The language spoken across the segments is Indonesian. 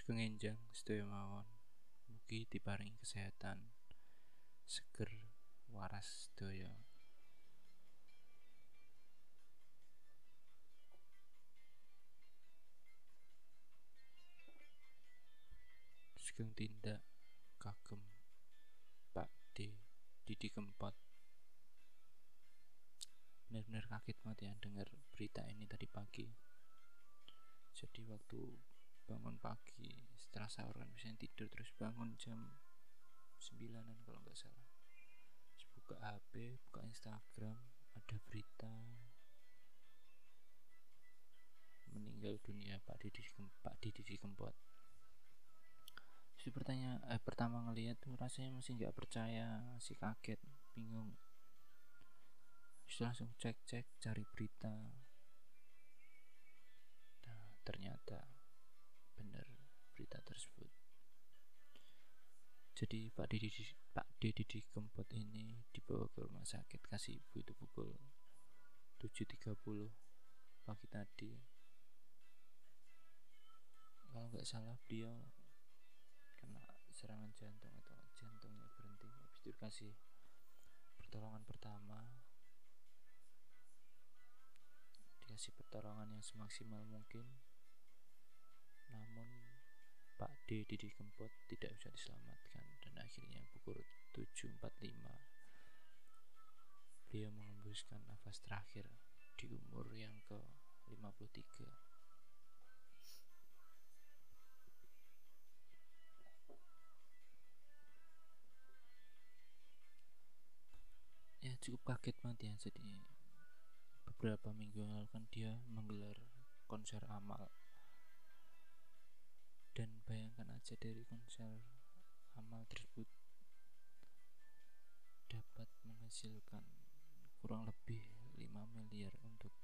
Sugeng enjang sedaya mawon. Mugi diparingi kesehatan, seger, waras sedaya. Sugeng tindak kagem Pak D Didi Kempot. Benar-benar kaget banget ya dengar berita ini tadi pagi. Jadi waktu bangun pagi setelah sahur kan biasanya tidur terus bangun jam 9an kalau nggak salah. Terus buka HP, buka Instagram, ada berita meninggal dunia Pak Didi Pak Didi Kempot. Terus pertanyaan eh, pertama ngeliat tuh rasanya masih nggak percaya, masih kaget, bingung. Terus langsung cek-cek cari berita. Nah, ternyata benar berita tersebut. Jadi Pak Didi Pak Didi Kempot ini dibawa ke rumah sakit kasih ibu itu pukul 7.30 pagi tadi. Kalau nggak salah beliau kena serangan jantung atau jantungnya berhenti habis itu dikasih pertolongan pertama dikasih pertolongan yang semaksimal mungkin namun Pak D. Didi Kempot tidak bisa diselamatkan dan akhirnya pukul 7.45 beliau mengembuskan nafas terakhir di umur yang ke 53 ya cukup kaget banget ya jadi beberapa minggu lalu kan dia menggelar konser amal aja dari konser amal tersebut dapat menghasilkan kurang lebih 5 miliar untuk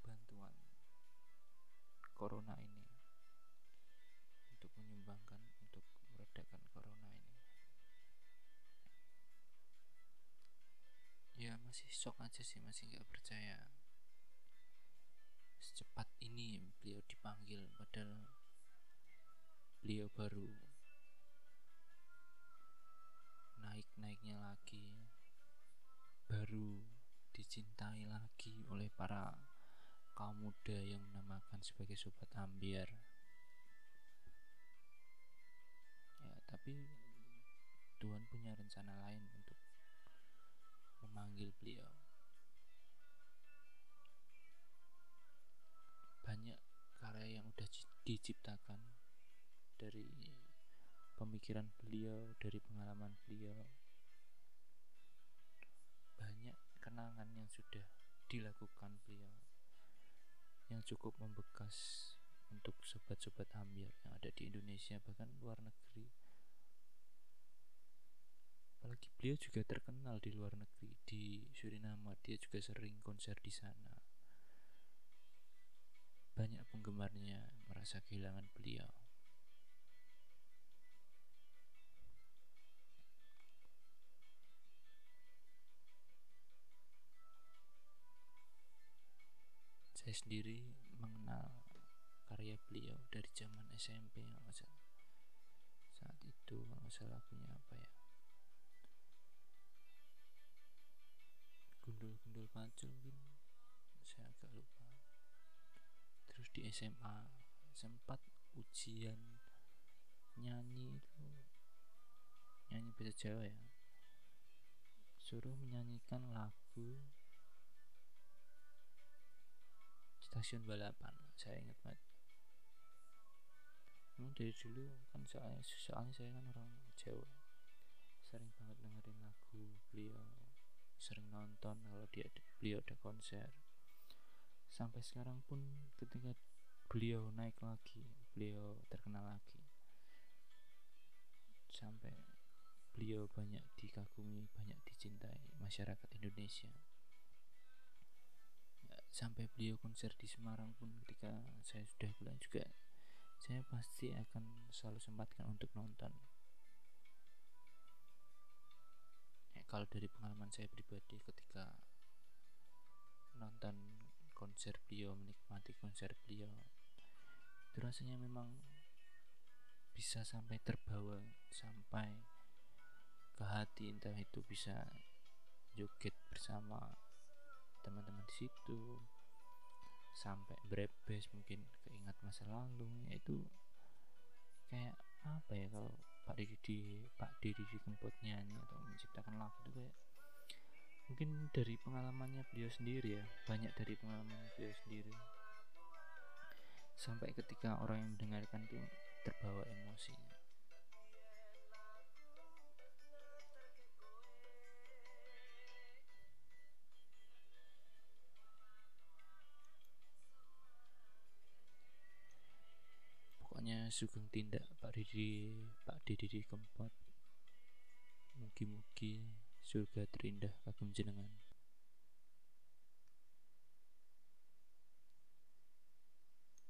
bantuan corona ini untuk menyumbangkan untuk meredakan corona ini. Ya masih shock aja sih masih nggak percaya. Secepat ini beliau dipanggil padahal beliau baru naik-naiknya lagi baru dicintai lagi oleh para kaum muda yang menamakan sebagai sobat ambiar ya tapi Tuhan punya rencana lain untuk memanggil beliau. Banyak karya yang udah diciptakan dari pemikiran beliau, dari pengalaman beliau. Banyak kenangan yang sudah dilakukan beliau yang cukup membekas untuk sobat-sobat ambil yang ada di Indonesia bahkan luar negeri. Apalagi beliau juga terkenal di luar negeri di Suriname dia juga sering konser di sana. Banyak penggemarnya merasa kehilangan beliau saya sendiri mengenal karya beliau dari zaman SMP saat itu kalau salah punya apa ya? Gundul-gundul pacul mungkin. Saya agak lupa. Terus di SMA sempat ujian nyanyi itu. Nyanyi bahasa Jawa ya. Suruh menyanyikan lagu stasiun balapan. Saya ingat banget. Memang dari dulu kan soalnya, soalnya saya kan orang Jawa. Sering banget dengerin lagu beliau sering nonton kalau dia beliau ada konser. Sampai sekarang pun ketika beliau naik lagi beliau terkenal lagi. Sampai beliau banyak dikagumi banyak dicintai masyarakat Indonesia sampai beliau konser di Semarang pun ketika saya sudah bilang juga saya pasti akan selalu sempatkan untuk nonton. Kalau dari pengalaman saya pribadi ketika nonton konser beliau menikmati konser beliau itu rasanya memang bisa sampai terbawa sampai ke hati entah itu bisa joget bersama teman-teman di situ. Sampai brebes mungkin keingat masa lalu. Itu kayak apa ya kalau Pak Didi di Pak Didi di Kempot nyanyi atau menciptakan lagu itu kayak mungkin dari pengalamannya beliau sendiri ya. Banyak dari pengalaman beliau sendiri. Sampai ketika orang yang mendengarkan tuh terbawa emosinya sugeng tindak Pak Didi Pak Didi Kempot mugi-mugi surga terindah kagum jenengan